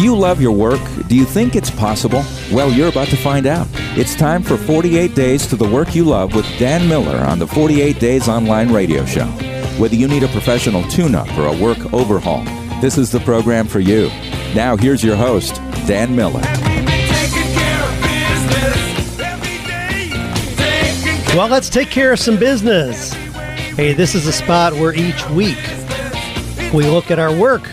Do you love your work? Do you think it's possible? Well, you're about to find out. It's time for 48 Days to the Work You Love with Dan Miller on the 48 Days Online Radio Show. Whether you need a professional tune up or a work overhaul, this is the program for you. Now, here's your host, Dan Miller. Well, let's take care of some business. Hey, this is a spot where each week we look at our work.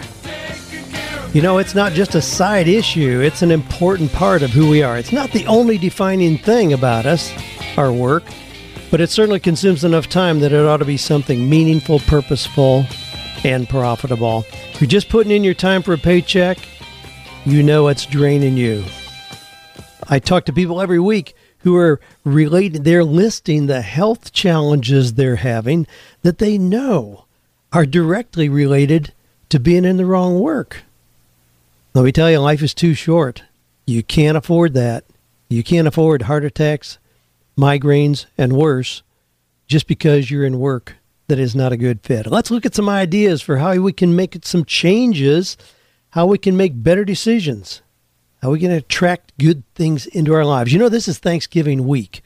You know, it's not just a side issue, it's an important part of who we are. It's not the only defining thing about us, our work, but it certainly consumes enough time that it ought to be something meaningful, purposeful, and profitable. If you're just putting in your time for a paycheck, you know it's draining you. I talk to people every week who are related, they're listing the health challenges they're having that they know are directly related to being in the wrong work. Let me tell you, life is too short. You can't afford that. You can't afford heart attacks, migraines, and worse just because you're in work that is not a good fit. Let's look at some ideas for how we can make some changes, how we can make better decisions how we can attract good things into our lives. You know, this is Thanksgiving week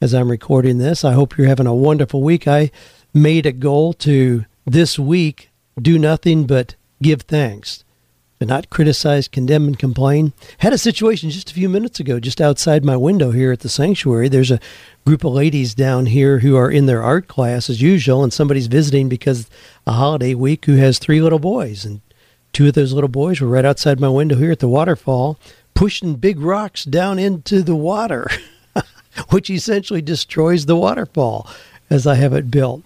as I'm recording this. I hope you're having a wonderful week. I made a goal to this week do nothing but give thanks, to not criticize, condemn, and complain. Had a situation just a few minutes ago, just outside my window here at the sanctuary. There's a group of ladies down here who are in their art class as usual, and somebody's visiting because a holiday week who has three little boys. And Two of those little boys were right outside my window here at the waterfall, pushing big rocks down into the water, which essentially destroys the waterfall as I have it built.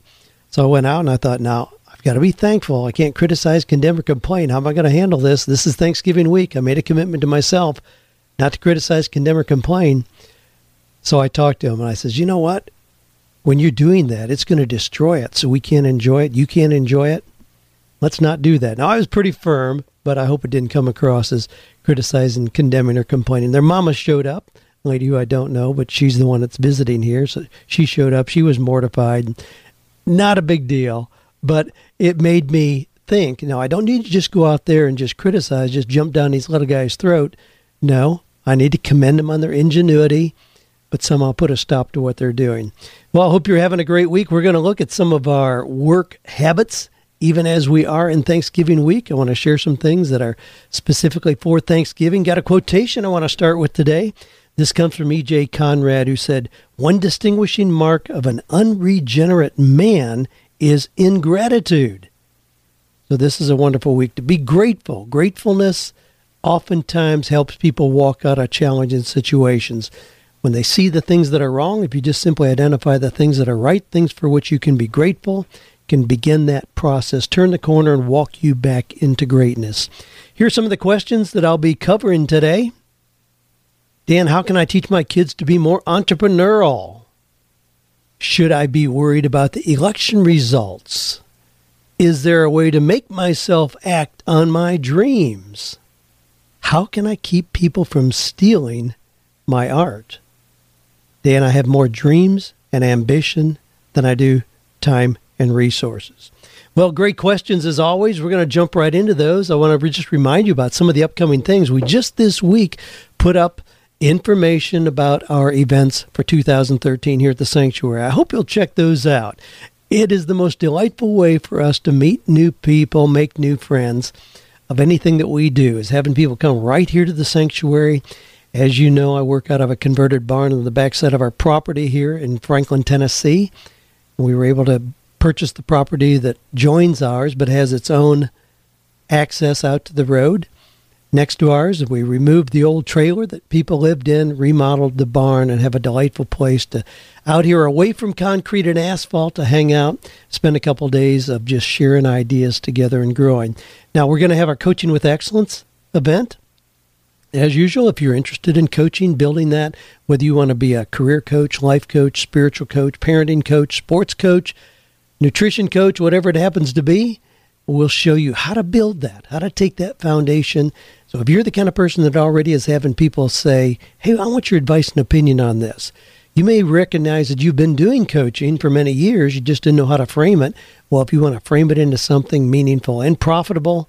So I went out and I thought, now got to be thankful. I can't criticize, condemn, or complain. How am I going to handle this? This is Thanksgiving week. I made a commitment to myself not to criticize, condemn, or complain. So I talked to him and I says, you know what? When you're doing that, it's going to destroy it. So we can't enjoy it. You can't enjoy it. Let's not do that. Now, I was pretty firm, but I hope it didn't come across as criticizing, condemning, or complaining. Their mama showed up, lady who I don't know, but she's the one that's visiting here. So she showed up. She was mortified. Not a big deal, but it made me think. Now, I don't need to just go out there and just criticize, just jump down these little guys' throat. No, I need to commend them on their ingenuity, but somehow put a stop to what they're doing. Well, I hope you're having a great week. We're going to look at some of our work habits even as we are in Thanksgiving week, I want to share some things that are specifically for Thanksgiving. Got a quotation I want to start with today. This comes from E.J. Conrad, who said, One distinguishing mark of an unregenerate man is ingratitude. So, this is a wonderful week to be grateful. Gratefulness oftentimes helps people walk out of challenging situations. When they see the things that are wrong, if you just simply identify the things that are right, things for which you can be grateful, can begin that process, turn the corner, and walk you back into greatness. Here are some of the questions that I'll be covering today. Dan, how can I teach my kids to be more entrepreneurial? Should I be worried about the election results? Is there a way to make myself act on my dreams? How can I keep people from stealing my art? Dan, I have more dreams and ambition than I do time and resources? Well, great questions as always. We're going to jump right into those. I want to just remind you about some of the upcoming things. We just this week put up information about our events for 2013 here at the Sanctuary. I hope you'll check those out. It is the most delightful way for us to meet new people, make new friends of anything that we do, is having people come right here to the Sanctuary. As you know, I work out of a converted barn on the backside of our property here in Franklin, Tennessee. We were able to purchase the property that joins ours but has its own access out to the road next to ours. We removed the old trailer that people lived in, remodeled the barn, and have a delightful place to out here away from concrete and asphalt to hang out, spend a couple days of just sharing ideas together and growing. Now, we're going to have our Coaching with Excellence event. As usual, if you're interested in coaching, building that, whether you want to be a career coach, life coach, spiritual coach, parenting coach, sports coach, nutrition coach, whatever it happens to be, we'll show you how to build that, how to take that foundation. So if you're the kind of person that already is having people say, hey, I want your advice and opinion on this, you may recognize that you've been doing coaching for many years, you just didn't know how to frame it. Well, if you want to frame it into something meaningful and profitable,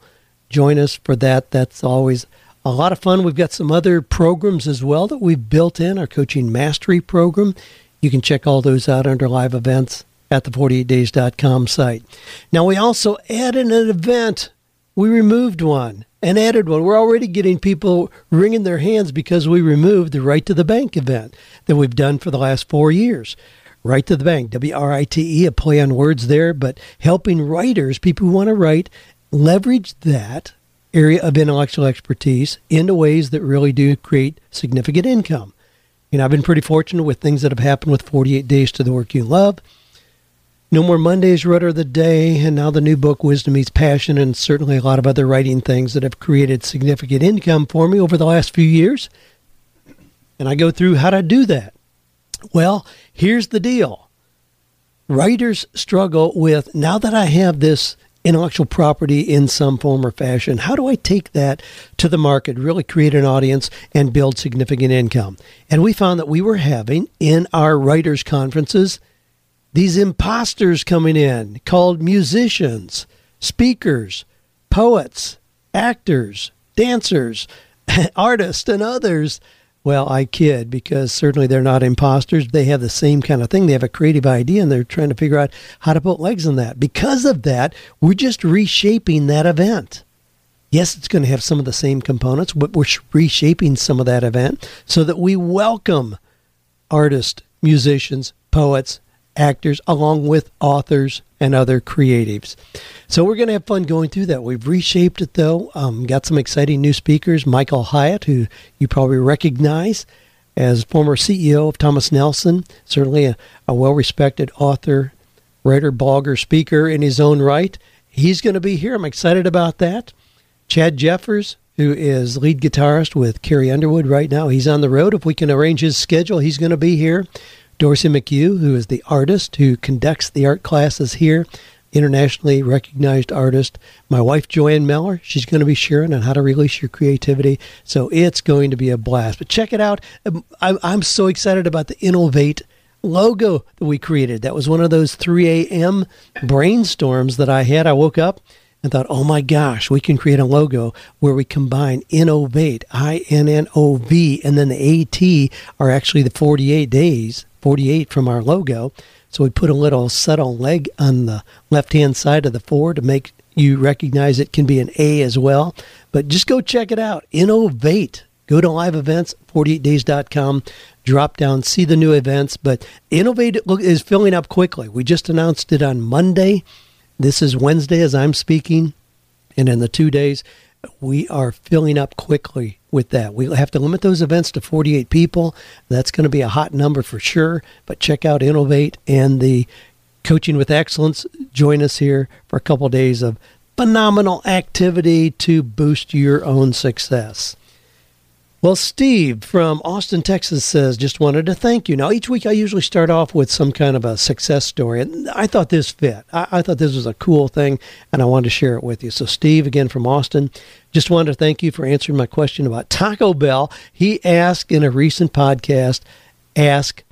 join us for that. That's always A lot of fun. We've got some other programs as well that we've built in our coaching mastery program. You can check all those out under live events at the 48days.com site. Now, we also added an event. We removed one and added one. We're already getting people wringing their hands because we removed the Right to the Bank event that we've done for the last four years. Right to the Bank, W R I T E, a play on words there, but helping writers, people who want to write, leverage that area of intellectual expertise into ways that really do create significant income. You know, I've been pretty fortunate with things that have happened with 48 Days to the Work You Love. No More Mondays, Rudder of the Day, and now the new book, Wisdom Meets Passion, and certainly a lot of other writing things that have created significant income for me over the last few years. And I go through how to do that. Well, here's the deal writers struggle with now that I have this intellectual property in some form or fashion. How do I take that to the market, really create an audience, and build significant income? And we found that we were having in our writers' conferences these imposters coming in called musicians, speakers, poets, actors, dancers, artists, and others well, I kid because certainly they're not imposters. They have the same kind of thing. They have a creative idea and they're trying to figure out how to put legs on that. Because of that, we're just reshaping that event. Yes, it's going to have some of the same components, but we're reshaping some of that event so that we welcome artists, musicians, poets, actors, along with authors and other creatives. So we're going to have fun going through that. We've reshaped it though. Um, got some exciting new speakers. Michael Hyatt, who you probably recognize as former CEO of Thomas Nelson, certainly a, a well-respected author, writer, blogger, speaker in his own right. He's going to be here. I'm excited about that. Chad Jeffers, who is lead guitarist with Carrie Underwood right now. He's on the road. If we can arrange his schedule, he's going to be here. Dorsey McHugh, who is the artist who conducts the art classes here, internationally recognized artist. My wife, Joanne Miller, she's going to be sharing on how to release your creativity. So it's going to be a blast. But check it out. Um, I'm so excited about the Innovate logo that we created. That was one of those 3 a.m. brainstorms that I had. I woke up and thought, oh my gosh, we can create a logo where we combine innovate, I N N O V, and then the A T are actually the 48 days 48 from our logo. So we put a little subtle leg on the left hand side of the four to make you recognize it can be an A as well. But just go check it out. Innovate. Go to live events, 48days.com, drop down, see the new events. But Innovate is filling up quickly. We just announced it on Monday. This is Wednesday as I'm speaking. And in the two days, we are filling up quickly with that. We have to limit those events to 48 people. That's going to be a hot number for sure. But check out Innovate and the Coaching with Excellence. Join us here for a couple of days of phenomenal activity to boost your own success. Well, Steve from Austin, Texas says, just wanted to thank you. Now, each week I usually start off with some kind of a success story, and I thought this fit. I, I, thought this was a cool thing, and I wanted to share it with you. So, Steve, again from Austin, just wanted to thank you for answering my question about Taco Bell. He asked in a recent podcast, ask,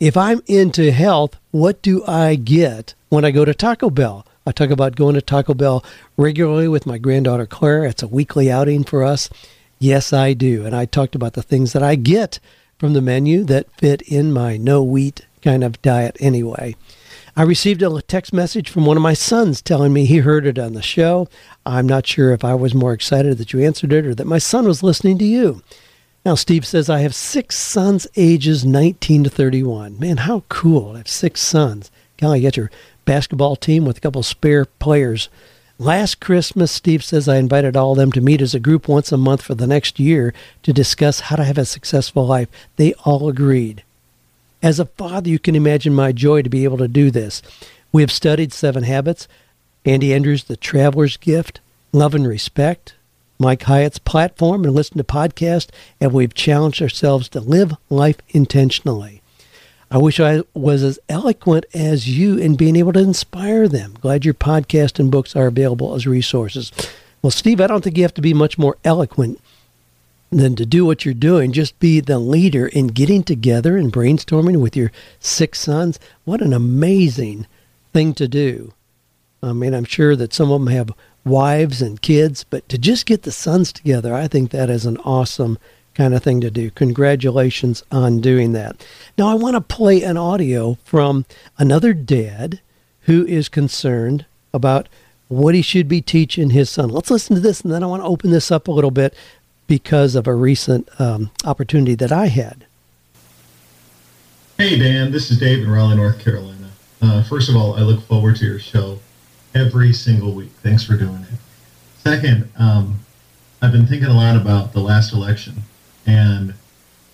if I'm into health, what do I get when I go to Taco Bell? I talk about going to Taco Bell regularly with my granddaughter Claire. It's a weekly outing for us. Yes, I do. And I talked about the things that I get from the menu that fit in my no wheat kind of diet anyway. I received a text message from one of my sons telling me he heard it on the show. I'm not sure if I was more excited that you answered it or that my son was listening to you. Now, Steve says, I have six sons ages 19 to 31. Man, how cool. I have six sons. Golly, you got your basketball team with a couple spare players Last Christmas, Steve says I invited all of them to meet as a group once a month for the next year to discuss how to have a successful life. They all agreed. As a father, you can imagine my joy to be able to do this. We have studied Seven Habits, Andy Andrews' The Traveler's Gift, Love and Respect, Mike Hyatt's platform, and listened to podcasts, and we've challenged ourselves to live life intentionally. I wish I was as eloquent as you in being able to inspire them. Glad your podcast and books are available as resources. Well, Steve, I don't think you have to be much more eloquent than to do what you're doing. Just be the leader in getting together and brainstorming with your six sons. What an amazing thing to do. I mean, I'm sure that some of them have wives and kids, but to just get the sons together, I think that is an awesome kind of thing to do. Congratulations on doing that. Now, I want to play an audio from another dad who is concerned about what he should be teaching his son. Let's listen to this, and then I want to open this up a little bit because of a recent um, opportunity that I had. Hey, Dan, this is Dave in Raleigh, North Carolina. Uh, first of all, I look forward to your show every single week. Thanks for doing it. Second, um, I've been thinking a lot about the last election and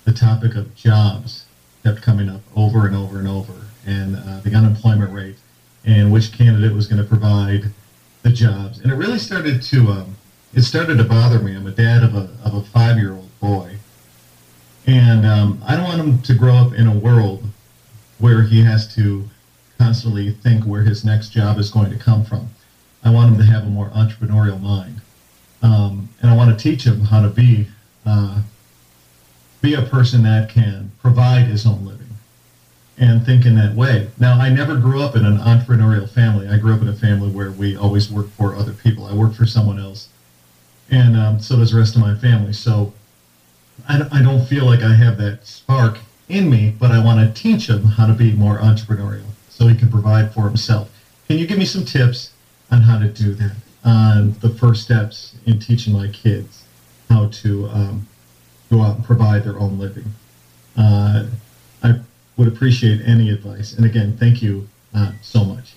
the topic of jobs kept coming up over and over and over, and uh, the unemployment rate, and which candidate was going to provide the jobs. And it really started to um, it started to bother me. I'm a dad of a of a five year old boy, and um, I don't want him to grow up in a world where he has to constantly think where his next job is going to come from. I want him to have a more entrepreneurial mind, um, and I want to teach him how to be uh, be a person that can provide his own living and think in that way. Now, I never grew up in an entrepreneurial family. I grew up in a family where we always worked for other people. I worked for someone else, and um, so does the rest of my family. So I, I don't feel like I have that spark in me, but I want to teach him how to be more entrepreneurial so he can provide for himself. Can you give me some tips on how to do that? On the first steps in teaching my kids how to um, go out and provide their own living. Uh, I would appreciate any advice. And again, thank you uh, so much.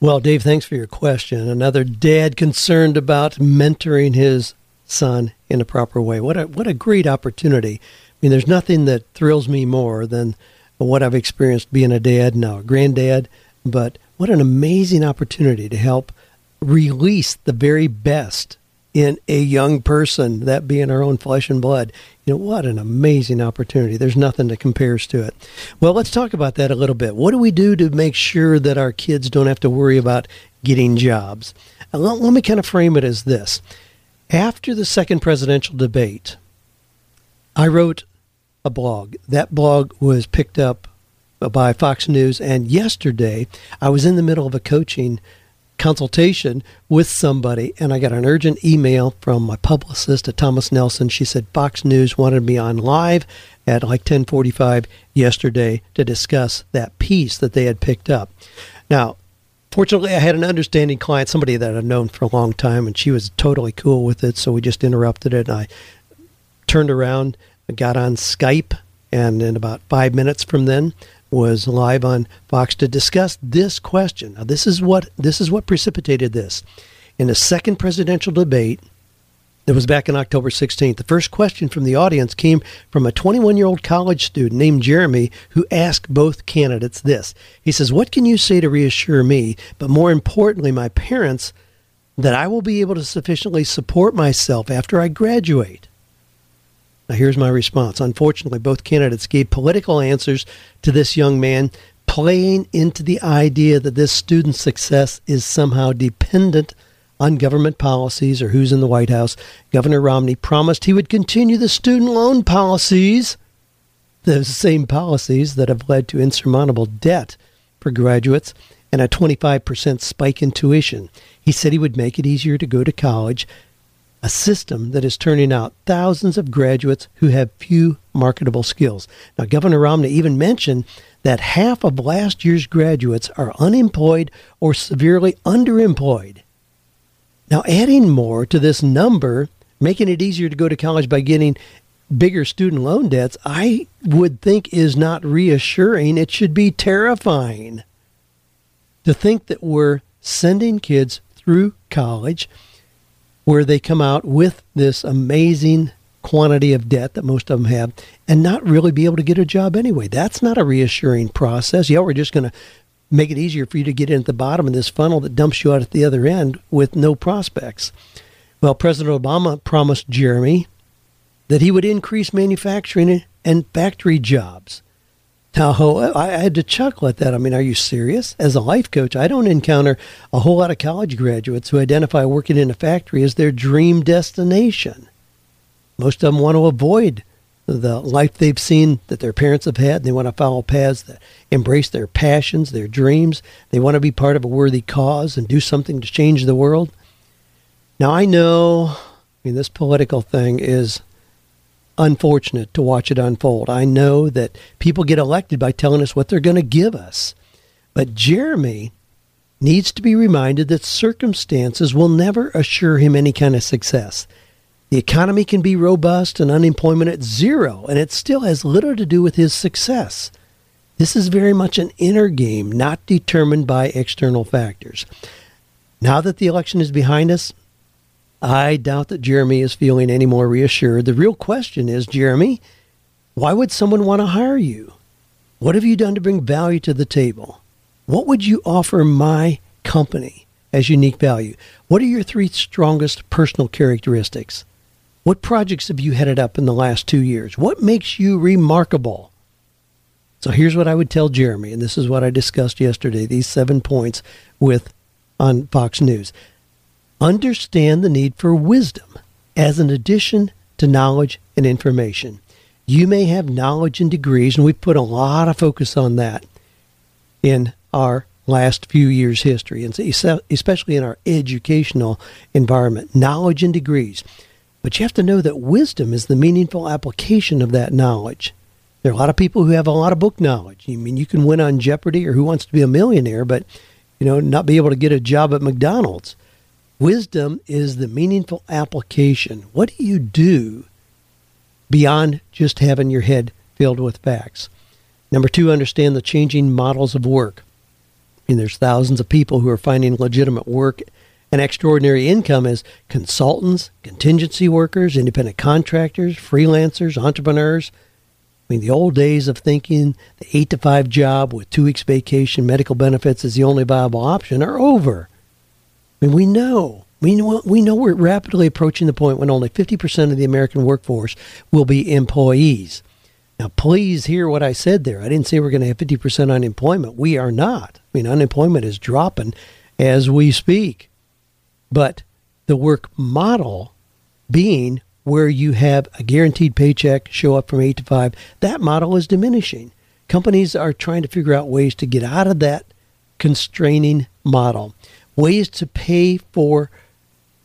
Well, Dave, thanks for your question. Another dad concerned about mentoring his son in a proper way. What a what a great opportunity. I mean, there's nothing that thrills me more than what I've experienced being a dad now, a granddad, but what an amazing opportunity to help release the very best in a young person, that being our own flesh and blood. You know, what an amazing opportunity. There's nothing that compares to it. Well, let's talk about that a little bit. What do we do to make sure that our kids don't have to worry about getting jobs? Uh, let, let me kind of frame it as this. After the second presidential debate, I wrote a blog. That blog was picked up by Fox News, and yesterday I was in the middle of a coaching consultation with somebody and I got an urgent email from my publicist at Thomas Nelson. She said Fox News wanted me on live at like 1045 yesterday to discuss that piece that they had picked up. Now, fortunately, I had an understanding client, somebody that I've known for a long time, and she was totally cool with it. So we just interrupted it. And I turned around, got on Skype, and in about five minutes from then, was live on Fox to discuss this question. Now, this is what this is what precipitated this. In the second presidential debate, that was back in October 16th. The first question from the audience came from a 21 year old college student named Jeremy who asked both candidates this. He says, What can you say to reassure me, but more importantly, my parents, that I will be able to sufficiently support myself after I graduate? Now, here's my response. Unfortunately, both candidates gave political answers to this young man, playing into the idea that this student's success is somehow dependent on government policies or who's in the White House. Governor Romney promised he would continue the student loan policies, the same policies that have led to insurmountable debt for graduates and a 25% spike in tuition. He said he would make it easier to go to college a system that is turning out thousands of graduates who have few marketable skills. Now, Governor Romney even mentioned that half of last year's graduates are unemployed or severely underemployed. Now, adding more to this number, making it easier to go to college by getting bigger student loan debts, I would think is not reassuring. It should be terrifying to think that we're sending kids through college where they come out with this amazing quantity of debt that most of them have and not really be able to get a job anyway. That's not a reassuring process. Yeah, we're just going to make it easier for you to get in at the bottom of this funnel that dumps you out at the other end with no prospects. Well, President Obama promised Jeremy that he would increase manufacturing and factory jobs. Now, I had to chuckle at that. I mean, are you serious? As a life coach, I don't encounter a whole lot of college graduates who identify working in a factory as their dream destination. Most of them want to avoid the life they've seen that their parents have had. And they want to follow paths that embrace their passions, their dreams. They want to be part of a worthy cause and do something to change the world. Now, I know, I mean, this political thing is unfortunate to watch it unfold. I know that people get elected by telling us what they're going to give us. But Jeremy needs to be reminded that circumstances will never assure him any kind of success. The economy can be robust and unemployment at zero, and it still has little to do with his success. This is very much an inner game, not determined by external factors. Now that the election is behind us, I doubt that Jeremy is feeling any more reassured. The real question is, Jeremy, why would someone want to hire you? What have you done to bring value to the table? What would you offer my company as unique value? What are your three strongest personal characteristics? What projects have you headed up in the last two years? What makes you remarkable? So here's what I would tell Jeremy, and this is what I discussed yesterday, these seven points with on Fox News. Understand the need for wisdom as an addition to knowledge and information. You may have knowledge and degrees, and we've put a lot of focus on that in our last few years' history, and especially in our educational environment, knowledge and degrees. But you have to know that wisdom is the meaningful application of that knowledge. There are a lot of people who have a lot of book knowledge. I mean, you can win on Jeopardy or Who Wants to Be a Millionaire, but you know, not be able to get a job at McDonald's. Wisdom is the meaningful application. What do you do beyond just having your head filled with facts? Number two, understand the changing models of work. I mean, there's thousands of people who are finding legitimate work and extraordinary income as consultants, contingency workers, independent contractors, freelancers, entrepreneurs. I mean, the old days of thinking the eight to five job with two weeks vacation, medical benefits is the only viable option are over. Mean, we know. We know, we know we're rapidly approaching the point when only 50% of the American workforce will be employees. Now, please hear what I said there. I didn't say we're going to have 50% unemployment. We are not. I mean, unemployment is dropping as we speak. But the work model being where you have a guaranteed paycheck, show up from 8 to 5, that model is diminishing. Companies are trying to figure out ways to get out of that constraining model, ways to pay for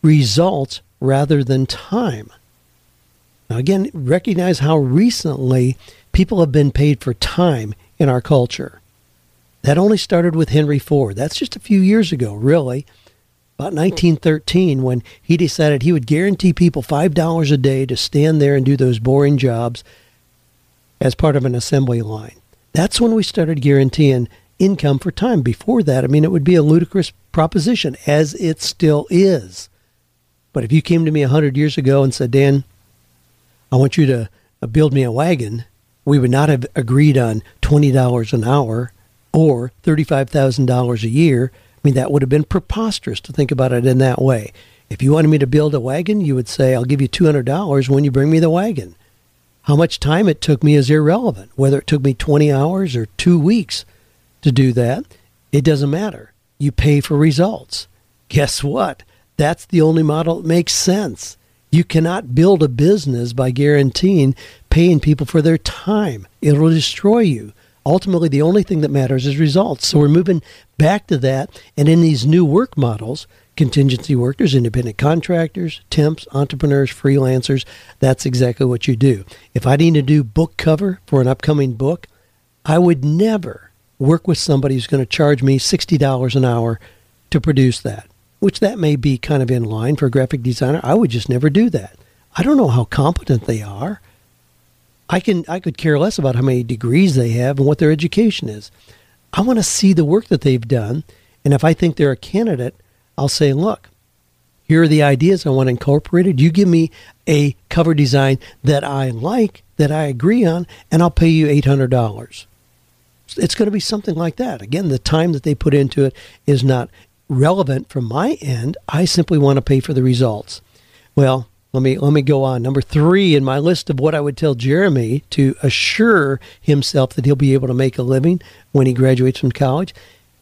results rather than time. Now, again, recognize how recently people have been paid for time in our culture. That only started with Henry Ford. That's just a few years ago, really. About 1913, when he decided he would guarantee people $5 a day to stand there and do those boring jobs as part of an assembly line. That's when we started guaranteeing income for time. Before that, I mean, it would be a ludicrous proposition, as it still is. But if you came to me 100 years ago and said, Dan, I want you to uh, build me a wagon, we would not have agreed on $20 an hour or $35,000 a year. I mean, that would have been preposterous to think about it in that way. If you wanted me to build a wagon, you would say, I'll give you $200 when you bring me the wagon. How much time it took me is irrelevant. Whether it took me 20 hours or two weeks to do that, it doesn't matter. You pay for results. Guess what? That's the only model that makes sense. You cannot build a business by guaranteeing paying people for their time. It'll destroy you. Ultimately, the only thing that matters is results. So we're moving back to that. And in these new work models, contingency workers, independent contractors, temps, entrepreneurs, freelancers, that's exactly what you do. If I need to do book cover for an upcoming book, I would never work with somebody who's going to charge me $60 an hour to produce that which that may be kind of in line for a graphic designer. I would just never do that. I don't know how competent they are. I can I could care less about how many degrees they have and what their education is. I want to see the work that they've done, and if I think they're a candidate, I'll say, look, here are the ideas I want incorporated. You give me a cover design that I like, that I agree on, and I'll pay you eight hundred dollars. It's going to be something like that. Again, the time that they put into it is not relevant from my end. I simply want to pay for the results. Well, let me let me go on. Number three in my list of what I would tell Jeremy to assure himself that he'll be able to make a living when he graduates from college.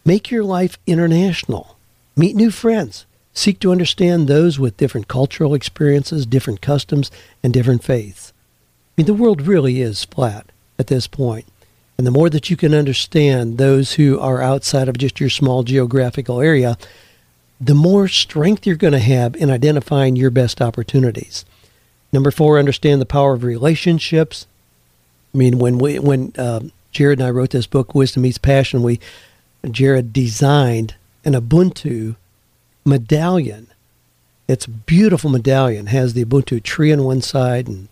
Make your life international. Meet new friends. Seek to understand those with different cultural experiences, different customs, and different faiths. I mean, the world really is flat at this point. And the more that you can understand those who are outside of just your small geographical area, the more strength you're going to have in identifying your best opportunities. Number four, understand the power of relationships. I mean, when we when uh, Jared and I wrote this book, Wisdom Meets Passion, we Jared designed an Ubuntu medallion. It's a beautiful medallion. It has the Ubuntu tree on one side and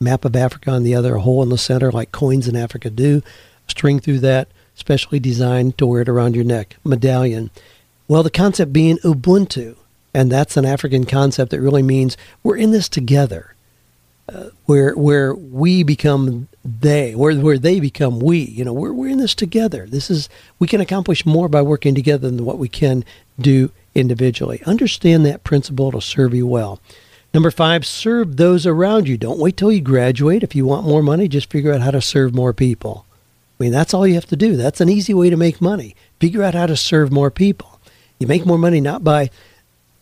map of Africa on the other, a hole in the center like coins in Africa do. String through that, specially designed to wear it around your neck. Medallion. Well, the concept being Ubuntu, and that's an African concept that really means we're in this together. Uh, where where we become they, where where they become we. You know, we're we're in this together. This is we can accomplish more by working together than what we can do individually. Understand that principle to serve you well. Number five, serve those around you. Don't wait till you graduate. If you want more money, just figure out how to serve more people. I mean, that's all you have to do. That's an easy way to make money. Figure out how to serve more people. You make more money not by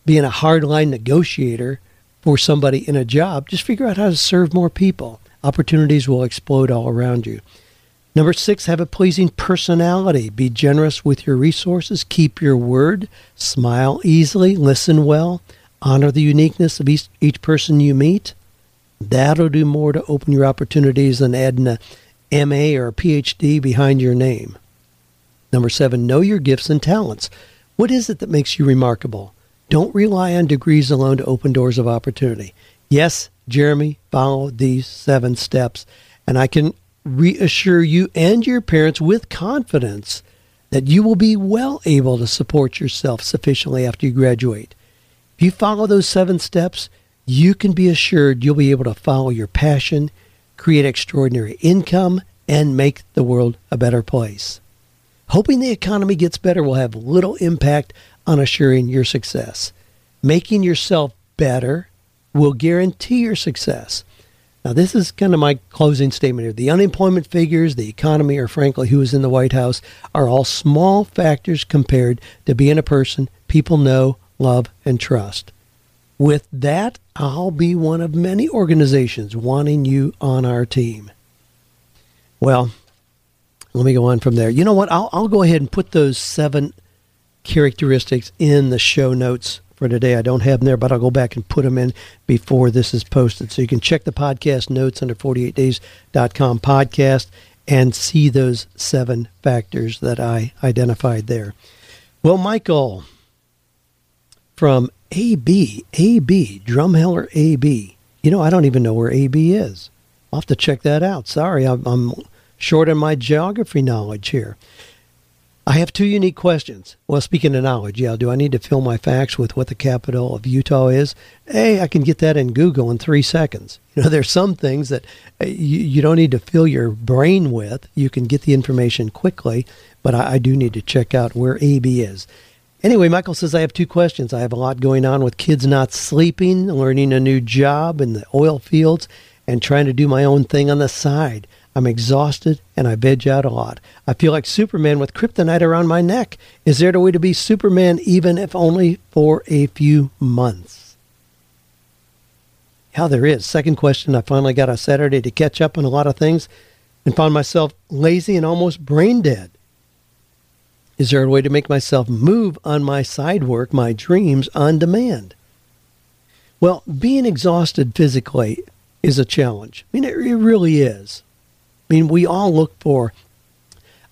being a hardline negotiator for somebody in a job. Just figure out how to serve more people. Opportunities will explode all around you. Number six, have a pleasing personality. Be generous with your resources. Keep your word. Smile easily. Listen well honor the uniqueness of each, each person you meet. That'll do more to open your opportunities than adding a MA or a PhD behind your name. Number seven, know your gifts and talents. What is it that makes you remarkable? Don't rely on degrees alone to open doors of opportunity. Yes, Jeremy follow these seven steps, and I can reassure you and your parents with confidence that you will be well able to support yourself sufficiently after you graduate. If you follow those seven steps, you can be assured you'll be able to follow your passion, create extraordinary income, and make the world a better place. Hoping the economy gets better will have little impact on assuring your success. Making yourself better will guarantee your success. Now, this is kind of my closing statement here. The unemployment figures, the economy, or frankly, who is in the White House are all small factors compared to being a person people know love, and trust. With that, I'll be one of many organizations wanting you on our team. Well, let me go on from there. You know what? I'll, I'll go ahead and put those seven characteristics in the show notes for today. I don't have them there, but I'll go back and put them in before this is posted. So you can check the podcast notes under 48days.com podcast and see those seven factors that I identified there. Well, Michael, from AB, AB, Drumheller AB. You know, I don't even know where AB is. I'll have to check that out. Sorry, I'm, I'm short on my geography knowledge here. I have two unique questions. Well, speaking of knowledge, yeah, do I need to fill my facts with what the capital of Utah is? Hey, I can get that in Google in three seconds. You know, there's some things that uh, you, you don't need to fill your brain with. You can get the information quickly, but I, I do need to check out where AB is. Anyway, Michael says, I have two questions. I have a lot going on with kids not sleeping, learning a new job in the oil fields, and trying to do my own thing on the side. I'm exhausted and I veg out a lot. I feel like Superman with kryptonite around my neck. Is there a way to be Superman even if only for a few months? Yeah, there is. Second question I finally got a Saturday to catch up on a lot of things and found myself lazy and almost brain dead. Is there a way to make myself move on my side work, my dreams, on demand? Well, being exhausted physically is a challenge. I mean, it, it really is. I mean, we all look for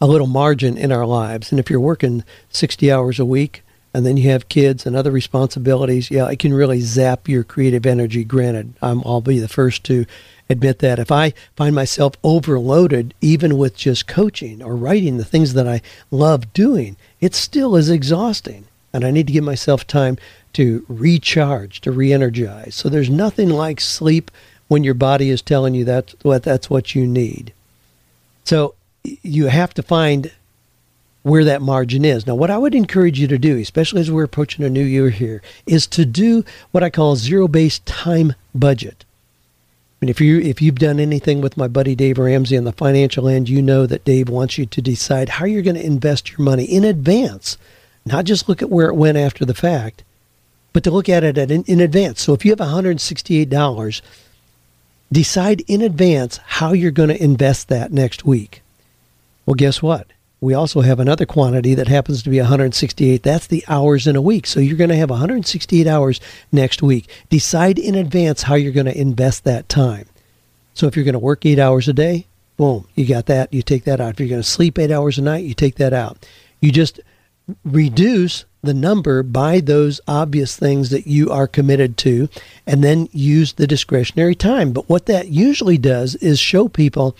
a little margin in our lives. And if you're working 60 hours a week and then you have kids and other responsibilities, yeah, it can really zap your creative energy. Granted, I'm, I'll be the first to admit that if I find myself overloaded, even with just coaching or writing the things that I love doing, it still is exhausting. And I need to give myself time to recharge, to re energize. So there's nothing like sleep when your body is telling you that's what, that's what you need. So you have to find where that margin is. Now, what I would encourage you to do, especially as we're approaching a new year here, is to do what I call zero based time budget. And if you if you've done anything with my buddy Dave Ramsey on the financial end, you know that Dave wants you to decide how you're going to invest your money in advance, not just look at where it went after the fact, but to look at it in, in advance. So if you have $168 Decide in advance how you're going to invest that next week. Well, guess what? We also have another quantity that happens to be 168. That's the hours in a week. So you're going to have 168 hours next week. Decide in advance how you're going to invest that time. So if you're going to work eight hours a day, boom, you got that. You take that out. If you're going to sleep eight hours a night, you take that out. You just reduce the number by those obvious things that you are committed to and then use the discretionary time. But what that usually does is show people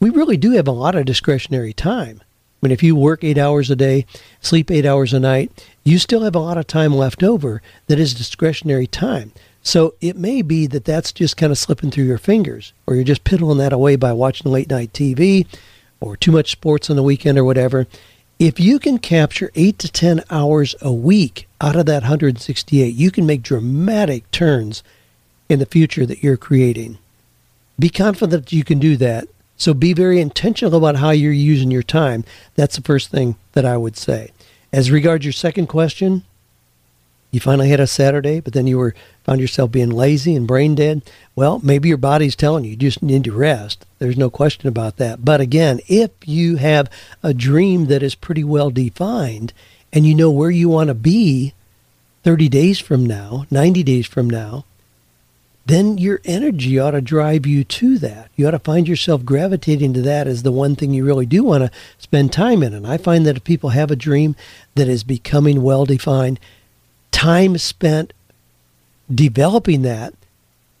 we really do have a lot of discretionary time. Mean, if you work eight hours a day, sleep eight hours a night, you still have a lot of time left over that is discretionary time. So it may be that that's just kind of slipping through your fingers, or you're just piddling that away by watching late night TV or too much sports on the weekend or whatever. If you can capture eight to 10 hours a week out of that 168, you can make dramatic turns in the future that you're creating. Be confident that you can do that. So be very intentional about how you're using your time. That's the first thing that I would say. As regards your second question, you finally had a Saturday, but then you were found yourself being lazy and brain dead. Well, maybe your body's telling you you just need to rest. There's no question about that. But again, if you have a dream that is pretty well defined and you know where you want to be 30 days from now, 90 days from now, then your energy ought to drive you to that. You ought to find yourself gravitating to that as the one thing you really do want to spend time in. And I find that if people have a dream that is becoming well defined, time spent developing that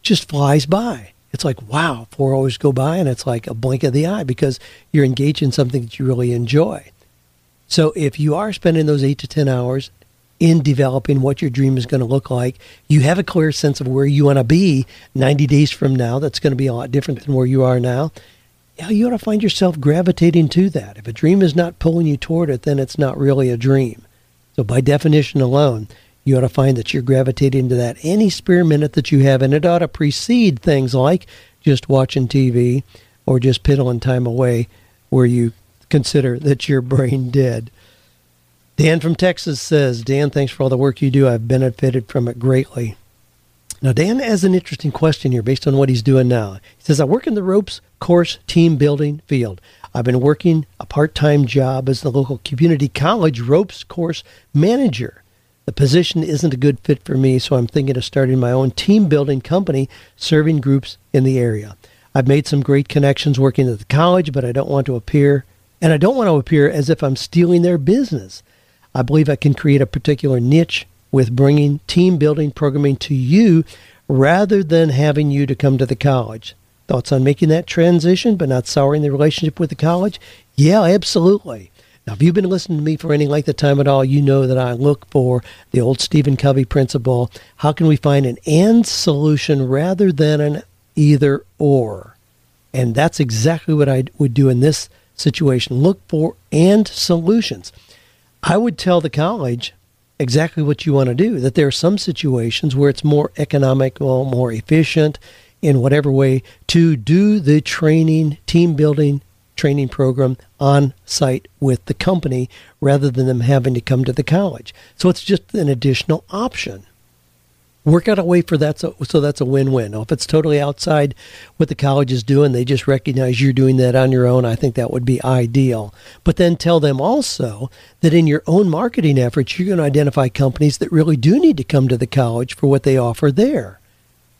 just flies by. It's like, wow, four hours go by and it's like a blink of the eye because you're engaged in something that you really enjoy. So if you are spending those eight to 10 hours in developing what your dream is going to look like, you have a clear sense of where you want to be 90 days from now. That's going to be a lot different than where you are now. Yeah, you ought to find yourself gravitating to that. If a dream is not pulling you toward it, then it's not really a dream. So by definition alone, you ought to find that you're gravitating to that any spare minute that you have, and it ought to precede things like just watching TV or just piddling time away where you consider that you're brain dead. Dan from Texas says, Dan, thanks for all the work you do. I've benefited from it greatly. Now, Dan has an interesting question here based on what he's doing now. He says, I work in the ropes course team building field. I've been working a part time job as the local community college ropes course manager. The position isn't a good fit for me, so I'm thinking of starting my own team building company serving groups in the area. I've made some great connections working at the college, but I don't want to appear, and I don't want to appear as if I'm stealing their business. I believe I can create a particular niche with bringing team building programming to you rather than having you to come to the college. Thoughts on making that transition but not souring the relationship with the college? Yeah, absolutely. Now, if you've been listening to me for any length of time at all, you know that I look for the old Stephen Covey principle. How can we find an and solution rather than an either or? And that's exactly what I would do in this situation. Look for and solutions. I would tell the college exactly what you want to do, that there are some situations where it's more economical, more efficient in whatever way to do the training, team building, training program on site with the company rather than them having to come to the college. So it's just an additional option. Work out a way for that so, so that's a win-win. If it's totally outside what the college is doing, they just recognize you're doing that on your own. I think that would be ideal. But then tell them also that in your own marketing efforts, you're going to identify companies that really do need to come to the college for what they offer there.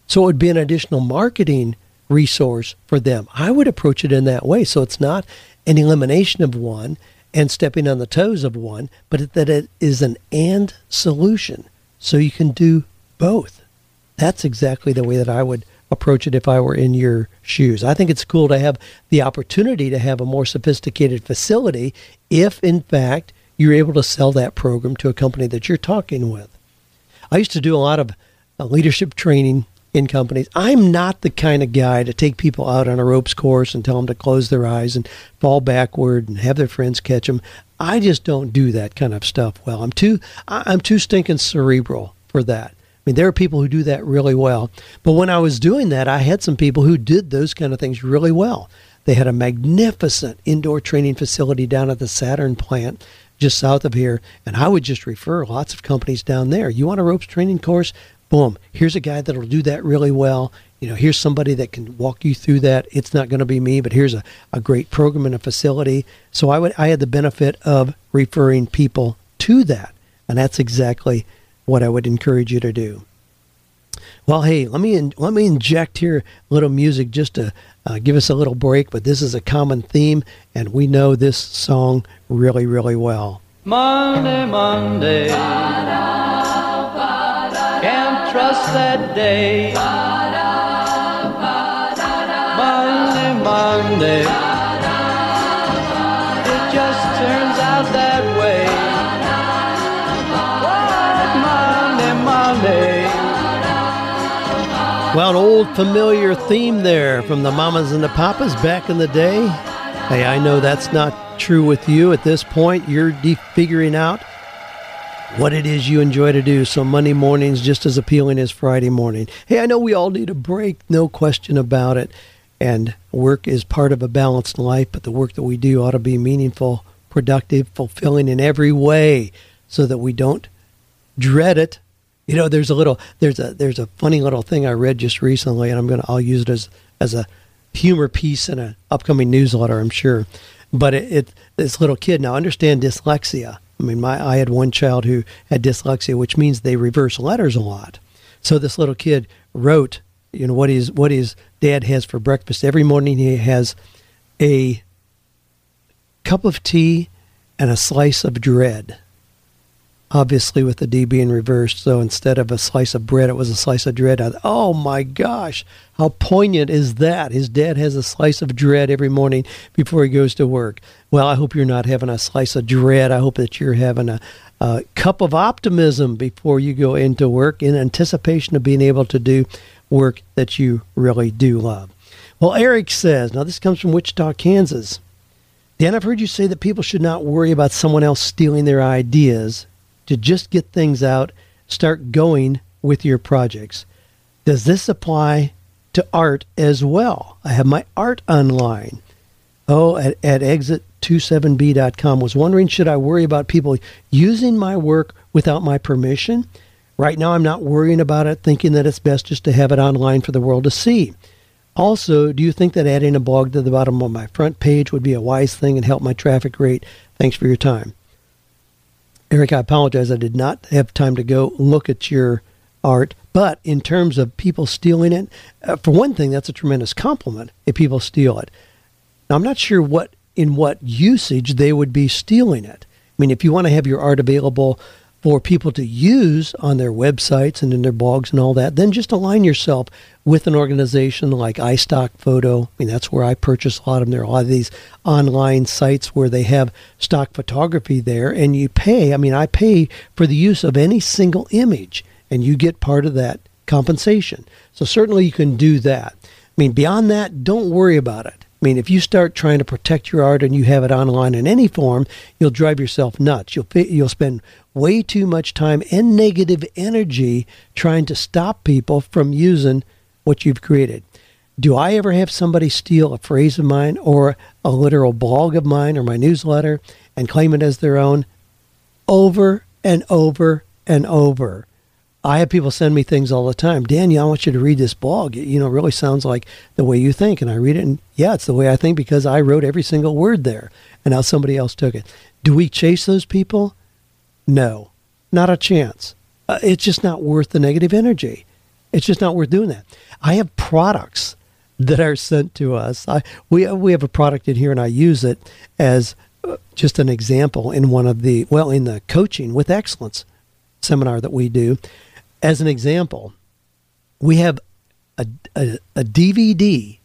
So it would be an additional marketing resource for them. I would approach it in that way. So it's not an elimination of one and stepping on the toes of one, but that it is an and solution. So you can do both. That's exactly the way that I would approach it if I were in your shoes. I think it's cool to have the opportunity to have a more sophisticated facility if, in fact, you're able to sell that program to a company that you're talking with. I used to do a lot of uh, leadership training in companies. I'm not the kind of guy to take people out on a ropes course and tell them to close their eyes and fall backward and have their friends catch them. I just don't do that kind of stuff well. I'm too I'm too stinking cerebral for that. I mean, there are people who do that really well. But when I was doing that, I had some people who did those kind of things really well. They had a magnificent indoor training facility down at the Saturn plant just south of here, and I would just refer lots of companies down there. You want a ropes training course? Boom. Here's a guy that'll do that really well. you know, here's somebody that can walk you through that. It's not going to be me, but here's a, a great program and a facility. So I would I had the benefit of referring people to that. And that's exactly what I would encourage you to do. Well, hey, let me in, let me inject here a little music just to uh, give us a little break. But this is a common theme, and we know this song really, really well. Monday, Monday, can't trust that day. Monday, Monday, Well, an old familiar theme there from the Mamas and the Papas back in the day. Hey, I know that's not true with you at this point. You're de- figuring out what it is you enjoy to do. So Monday morning's just as appealing as Friday morning. Hey, I know we all need a break, no question about it. And work is part of a balanced life, but the work that we do ought to be meaningful, productive, fulfilling in every way so that we don't dread it. You know, there's a little there's a there's a funny little thing I read just recently and I'm gonna I'll use it as as a humor piece in an upcoming newsletter, I'm sure. But it, it this little kid now understand dyslexia. I mean, my I had one child who had dyslexia, which means they reverse letters a lot. So this little kid wrote, you know, what his what his dad has for breakfast every morning. He has a cup of tea and a slice of dread. Obviously, with the D being reversed, so instead of a slice of bread, it was a slice of dread. I, oh my gosh, how poignant is that? His dad has a slice of dread every morning before he goes to work. Well, I hope you're not having a slice of dread. I hope that you're having a, a cup of optimism before you go into work in anticipation of being able to do work that you really do love. Well, Eric says, now this comes from Wichita, Kansas. Dan, I've heard you say that people should not worry about someone else stealing their ideas to just get things out, start going with your projects. Does this apply to art as well? I have my art online. Oh, at, at exit27b.com. Was wondering, should I worry about people using my work without my permission? Right now, I'm not worrying about it, thinking that it's best just to have it online for the world to see. Also, do you think that adding a blog to the bottom of my front page would be a wise thing and help my traffic rate? Thanks for your time. Eric, I apologize. I did not have time to go look at your art. But in terms of people stealing it, uh, for one thing, that's a tremendous compliment if people steal it. Now, I'm not sure what in what usage they would be stealing it. I mean, if you want to have your art available for people to use on their websites and in their blogs and all that, then just align yourself with an organization like iStock Photo. I mean, that's where I purchase a lot of them. There are a lot of these online sites where they have stock photography there, and you pay. I mean, I pay for the use of any single image, and you get part of that compensation. So certainly you can do that. I mean, beyond that, don't worry about it. I mean, if you start trying to protect your art and you have it online in any form, you'll drive yourself nuts. You'll you'll spend way too much time and negative energy trying to stop people from using what you've created. Do I ever have somebody steal a phrase of mine or a literal blog of mine or my newsletter and claim it as their own? Over and over and over. I have people send me things all the time. Daniel, I want you to read this blog. It, you know, really sounds like the way you think. And I read it, and yeah, it's the way I think because I wrote every single word there, and now somebody else took it. Do we chase those people? No, not a chance. Uh, it's just not worth the negative energy. It's just not worth doing that. I have products that are sent to us. I, we we have a product in here, and I use it as uh, just an example in one of the well in the coaching with excellence seminar that we do. As an example, we have a, a, a DVD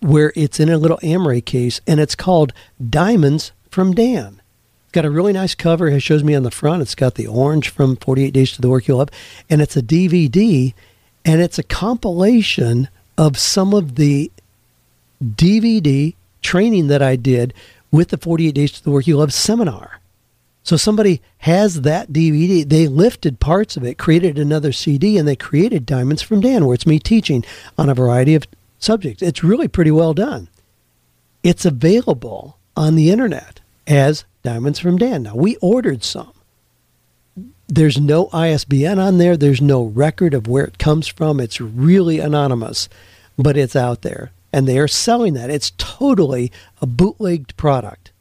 where it's in a little Amaray case, and it's called Diamonds from Dan It's got a really nice cover. It shows me on the front. It's got the orange from 48 Days to the Work You Love, and it's a DVD, and it's a compilation of some of the DVD training that I did with the 48 Days to the Work You Love seminar. So somebody has that DVD. They lifted parts of it, created another CD, and they created Diamonds from Dan, where it's me teaching on a variety of subjects. It's really pretty well done. It's available on the internet as Diamonds from Dan. Now, we ordered some. there's no ISBN on there. There's no record of where it comes from. It's really anonymous, but it's out there. And they are selling that. It's totally a bootlegged product.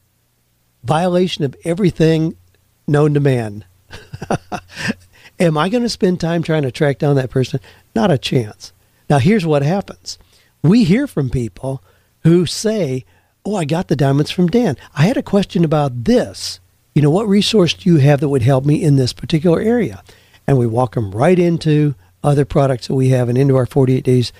Violation of everything known to man. Am I going to spend time trying to track down that person? Not a chance. Now, here's what happens we hear from people who say, Oh, I got the diamonds from Dan. I had a question about this. You know, what resource do you have that would help me in this particular area? And we walk them right into other products that we have and into our 48 days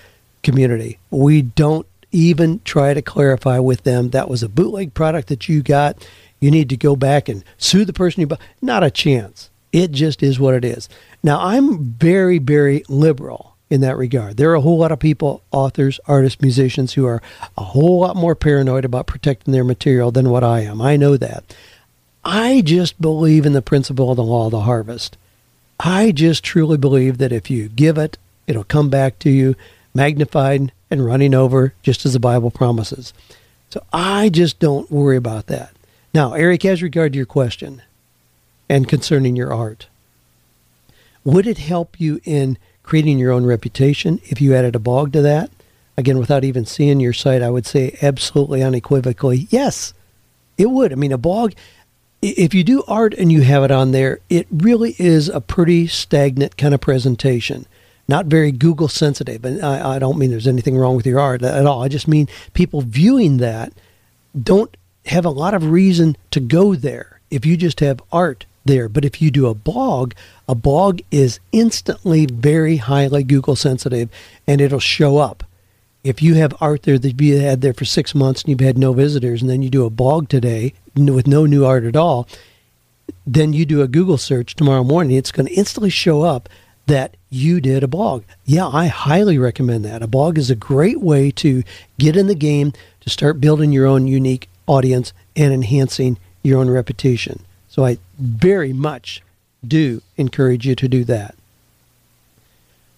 community. We don't even try to clarify with them that was a bootleg product that you got. You need to go back and sue the person you bought. Not a chance. It just is what it is. Now, I'm very, very liberal in that regard. There are a whole lot of people, authors, artists, musicians, who are a whole lot more paranoid about protecting their material than what I am. I know that. I just believe in the principle of the law of the harvest. I just truly believe that if you give it, it'll come back to you magnified and running over, just as the Bible promises. So I just don't worry about that. Now, Eric, as regard to your question and concerning your art, would it help you in creating your own reputation. If you added a blog to that, again, without even seeing your site, I would say absolutely unequivocally, yes, it would. I mean, a blog, if you do art and you have it on there, it really is a pretty stagnant kind of presentation. Not very Google sensitive. And I, I don't mean there's anything wrong with your art at all. I just mean people viewing that don't have a lot of reason to go there. If you just have art there. But if you do a blog, a blog is instantly very highly Google sensitive and it'll show up. If you have art there that you had there for six months and you've had no visitors, and then you do a blog today with no new art at all, then you do a Google search tomorrow morning, it's going to instantly show up that you did a blog. Yeah, I highly recommend that. A blog is a great way to get in the game, to start building your own unique audience and enhancing your own reputation. So I very much do encourage you to do that.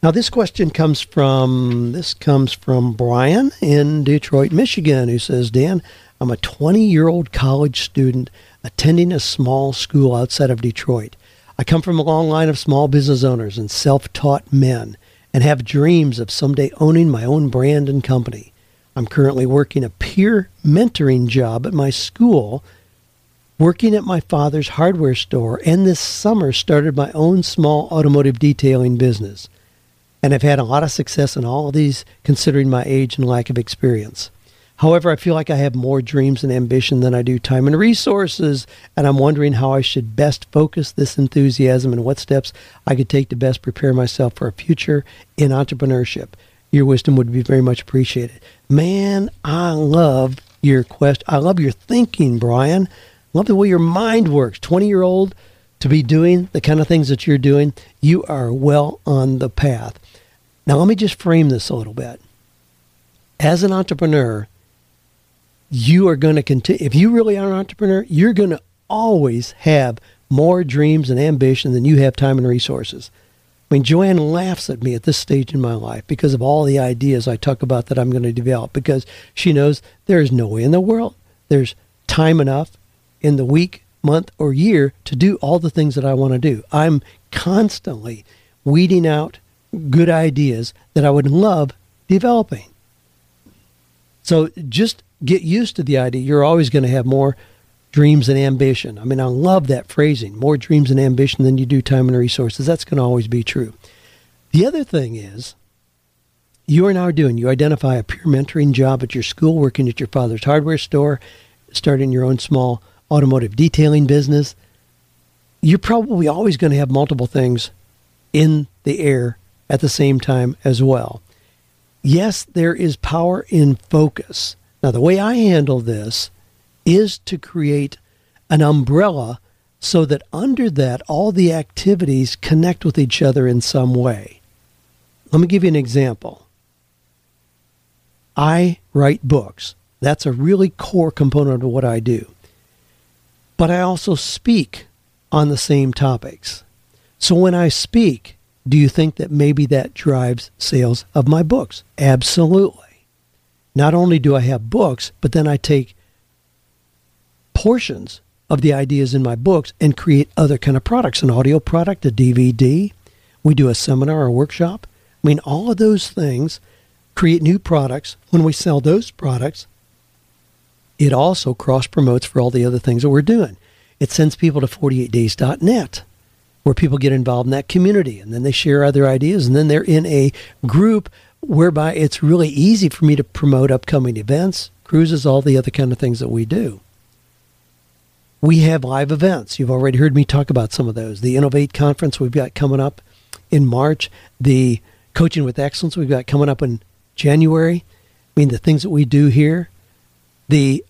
Now this question comes from this comes from Brian in Detroit, Michigan, who says, "Dan, I'm a 20-year-old college student attending a small school outside of Detroit. I come from a long line of small business owners and self-taught men and have dreams of someday owning my own brand and company. I'm currently working a peer mentoring job at my school working at my father's hardware store, and this summer started my own small automotive detailing business. And I've had a lot of success in all of these, considering my age and lack of experience. However, I feel like I have more dreams and ambition than I do time and resources, and I'm wondering how I should best focus this enthusiasm and what steps I could take to best prepare myself for a future in entrepreneurship. Your wisdom would be very much appreciated. Man, I love your quest. I love your thinking, Brian. Love the way your mind works. 20 year old to be doing the kind of things that you're doing, you are well on the path. Now, let me just frame this a little bit. As an entrepreneur, you are going to continue, if you really are an entrepreneur, you're going to always have more dreams and ambition than you have time and resources. I mean, Joanne laughs at me at this stage in my life because of all the ideas I talk about that I'm going to develop because she knows there is no way in the world there's time enough in the week, month, or year to do all the things that I want to do. I'm constantly weeding out good ideas that I would love developing. So just get used to the idea you're always going to have more dreams and ambition. I mean, I love that phrasing more dreams and ambition than you do time and resources. That's going to always be true. The other thing is, you are now doing, you identify a peer mentoring job at your school, working at your father's hardware store, starting your own small automotive detailing business, you're probably always going to have multiple things in the air at the same time as well. Yes, there is power in focus. Now, the way I handle this is to create an umbrella so that under that, all the activities connect with each other in some way. Let me give you an example. I write books. That's a really core component of what I do but I also speak on the same topics. So when I speak, do you think that maybe that drives sales of my books? Absolutely. Not only do I have books, but then I take portions of the ideas in my books and create other kind of products, an audio product, a DVD. We do a seminar or workshop. I mean, all of those things create new products. When we sell those products, it also cross promotes for all the other things that we're doing. It sends people to 48days.net where people get involved in that community and then they share other ideas and then they're in a group whereby it's really easy for me to promote upcoming events, cruises, all the other kind of things that we do. We have live events. You've already heard me talk about some of those. The Innovate conference we've got coming up in March, the Coaching with Excellence we've got coming up in January. I mean, the things that we do here, the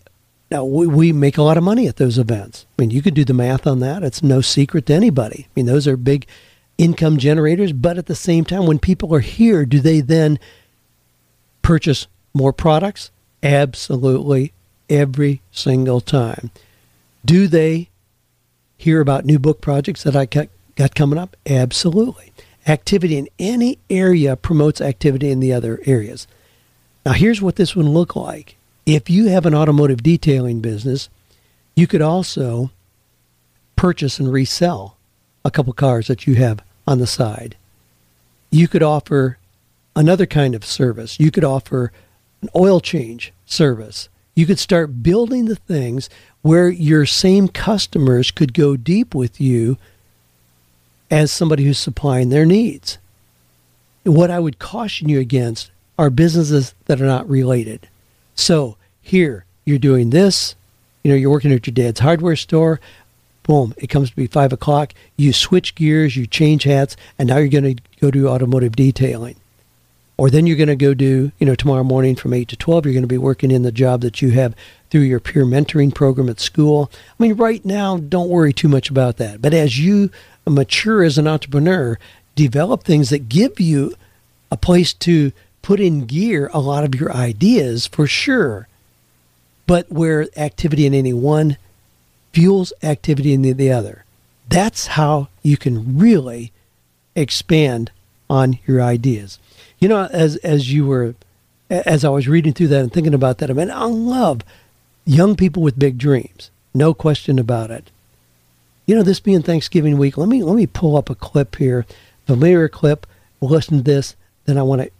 now we, we make a lot of money at those events. I mean, you could do the math on that. It's no secret to anybody. I mean, those are big income generators, but at the same time, when people are here, do they then purchase more products? Absolutely, every single time. Do they hear about new book projects that I got, coming up? Absolutely. Activity in any area promotes activity in the other areas. Now, here's what this would look like. If you have an automotive detailing business, you could also purchase and resell a couple cars that you have on the side. You could offer another kind of service. You could offer an oil change service. You could start building the things where your same customers could go deep with you as somebody who's supplying their needs. What I would caution you against are businesses that are not related. So here, you're doing this, you know, you're working at your dad's hardware store boom, it comes to be five o'clock. You switch gears, you change hats, and now you're going to go do automotive detailing. Or then you're going to go do, you know, tomorrow morning from 8 to 12, you're going to be working in the job that you have through your peer mentoring program at school. I mean, right now, don't worry too much about that. But as you mature as an entrepreneur, develop things that give you a place to put in gear a lot of your ideas for sure. But where activity in any one fuels activity in the, the other. That's how you can really expand on your ideas. You know, as as you were, as I was reading through that and thinking about that, I mean, I love young people with big dreams. No question about it. You know, this being Thanksgiving week, let me let me pull up a clip here, familiar clip. We'll listen to this, then I want to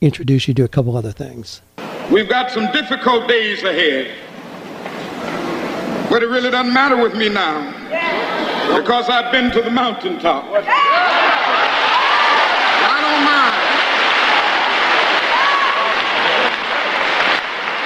introduce you to a couple other things. We've got some difficult days ahead. But it really doesn't matter with me now because I've been to the mountaintop. I don't mind.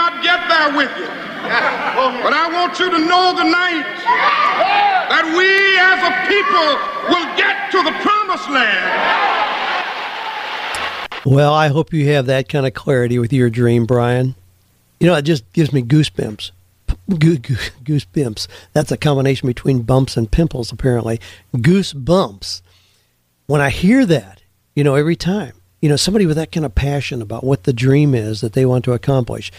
Not get there with you, but I want you to know tonight that we as a people will get to the promised land. Well, I hope you have that kind of clarity with your dream, Brian. You know, it just gives me goosebumps goose pimps. That's a combination between bumps and pimples, apparently. Goose bumps. When I hear that, you know, every time, you know, somebody with that kind of passion about what the dream is that they want to accomplish,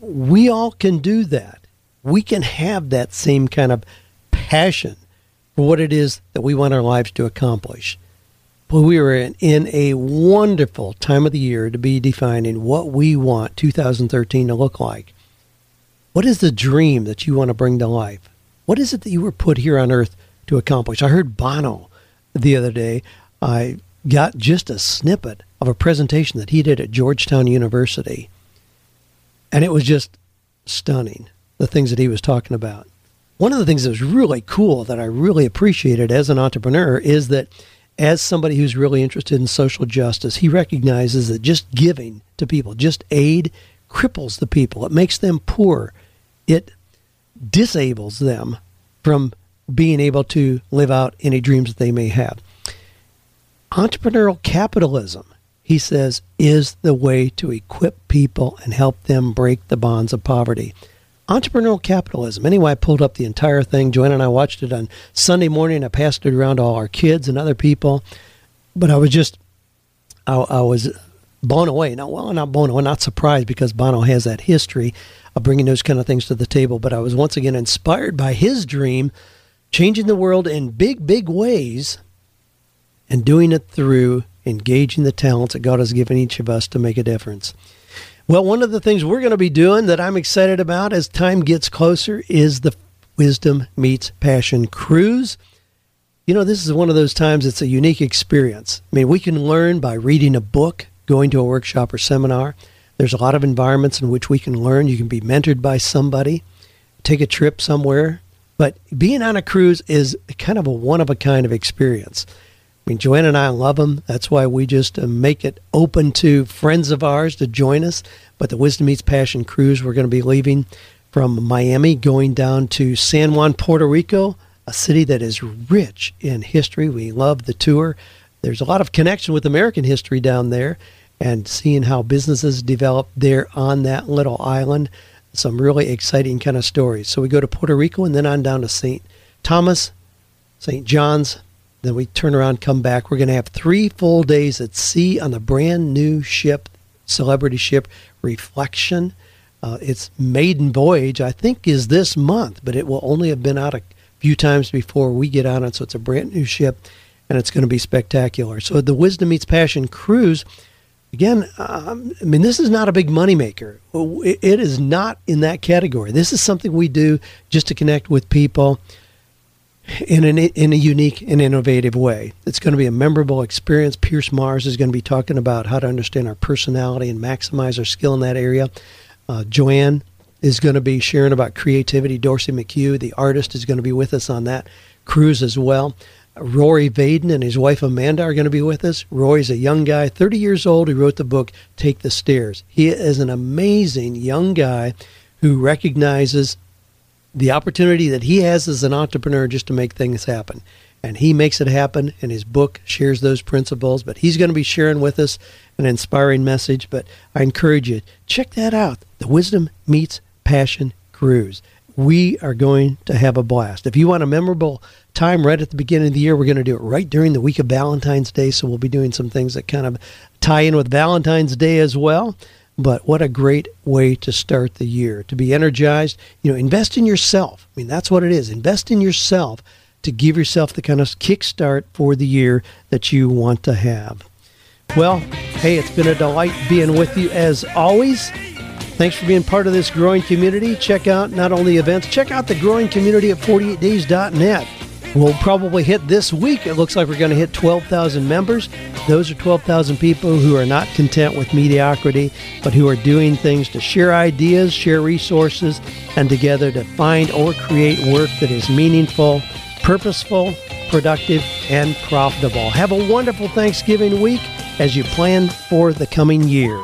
we all can do that. We can have that same kind of passion for what it is that we want our lives to accomplish. But we are in, in a wonderful time of the year to be defining what we want 2013 to look like. What is the dream that you want to bring to life? What is it that you were put here on earth to accomplish? I heard Bono the other day. I got just a snippet of a presentation that he did at Georgetown University. And it was just stunning, the things that he was talking about. One of the things that was really cool that I really appreciated as an entrepreneur is that as somebody who's really interested in social justice, he recognizes that just giving to people, just aid, cripples the people. It makes them poor it disables them from being able to live out any dreams that they may have. Entrepreneurial capitalism, he says, is the way to equip people and help them break the bonds of poverty. entrepreneurial capitalism. Anyway, I pulled up the entire thing. Joanne and I watched it on Sunday morning. I passed it around to all our kids and other people. But I was just, I, I was blown away. Now, well, not blown away, not surprised because Bono has that history of bringing those kind of things to the table. But I was once again inspired by his dream, changing the world in big, big ways, and doing it through engaging the talents that God has given each of us to make a difference. Well, one of the things we're going to be doing that I'm excited about as time gets closer is the Wisdom Meets Passion Cruise. You know, this is one of those times it's a unique experience. I mean, we can learn by reading a book, going to a workshop or seminar. There's a lot of environments in which we can learn. You can be mentored by somebody, take a trip somewhere. But being on a cruise is kind of a one of a kind of experience. Mean, Joanne and I love them. That's why we just uh, make it open to friends of ours to join us. But the Wisdom Meets Passion cruise, we're going to be leaving from Miami, going down to San Juan, Puerto Rico, a city that is rich in history. We love the tour. There's a lot of connection with American history down there and seeing how businesses develop there on that little island. Some really exciting kind of stories. So we go to Puerto Rico and then on down to St. Thomas, St. John's, then we turn around, come back. We're going to have three full days at sea on the brand new ship, celebrity ship Reflection. Uh, its maiden voyage, I think, is this month, but it will only have been out a few times before we get on it. So it's a brand new ship, and it's going to be spectacular. So the Wisdom Meets Passion cruise, again, um, I mean, this is not a big moneymaker. It is not in that category. This is something we do just to connect with people in an in a unique and innovative way. It's going to be a memorable experience. Pierce Mars is going to be talking about how to understand our personality and maximize our skill in that area. Uh, Joanne is going to be sharing about creativity. Dorsey McHugh, the artist, is going to be with us on that cruise as well. Rory Vaden and his wife Amanda are going to be with us. Rory's a young guy, 30 years old, who wrote the book Take the Stairs. He is an amazing young guy who recognizes the opportunity that he has as an entrepreneur just to make things happen. And he makes it happen, and his book shares those principles. But he's going to be sharing with us an inspiring message. But I encourage you, check that out the Wisdom Meets Passion Cruise. We are going to have a blast. If you want a memorable time right at the beginning of the year, we're going to do it right during the week of Valentine's Day. So we'll be doing some things that kind of tie in with Valentine's Day as well. But what a great way to start the year to be energized. You know, invest in yourself. I mean, that's what it is. Invest in yourself to give yourself the kind of kickstart for the year that you want to have. Well, hey, it's been a delight being with you as always. Thanks for being part of this growing community. Check out not only events, check out the growing community at 48days.net. We'll probably hit this week. It looks like we're going to hit 12,000 members. Those are 12,000 people who are not content with mediocrity, but who are doing things to share ideas, share resources, and together to find or create work that is meaningful, purposeful, productive, and profitable. Have a wonderful Thanksgiving week as you plan for the coming year.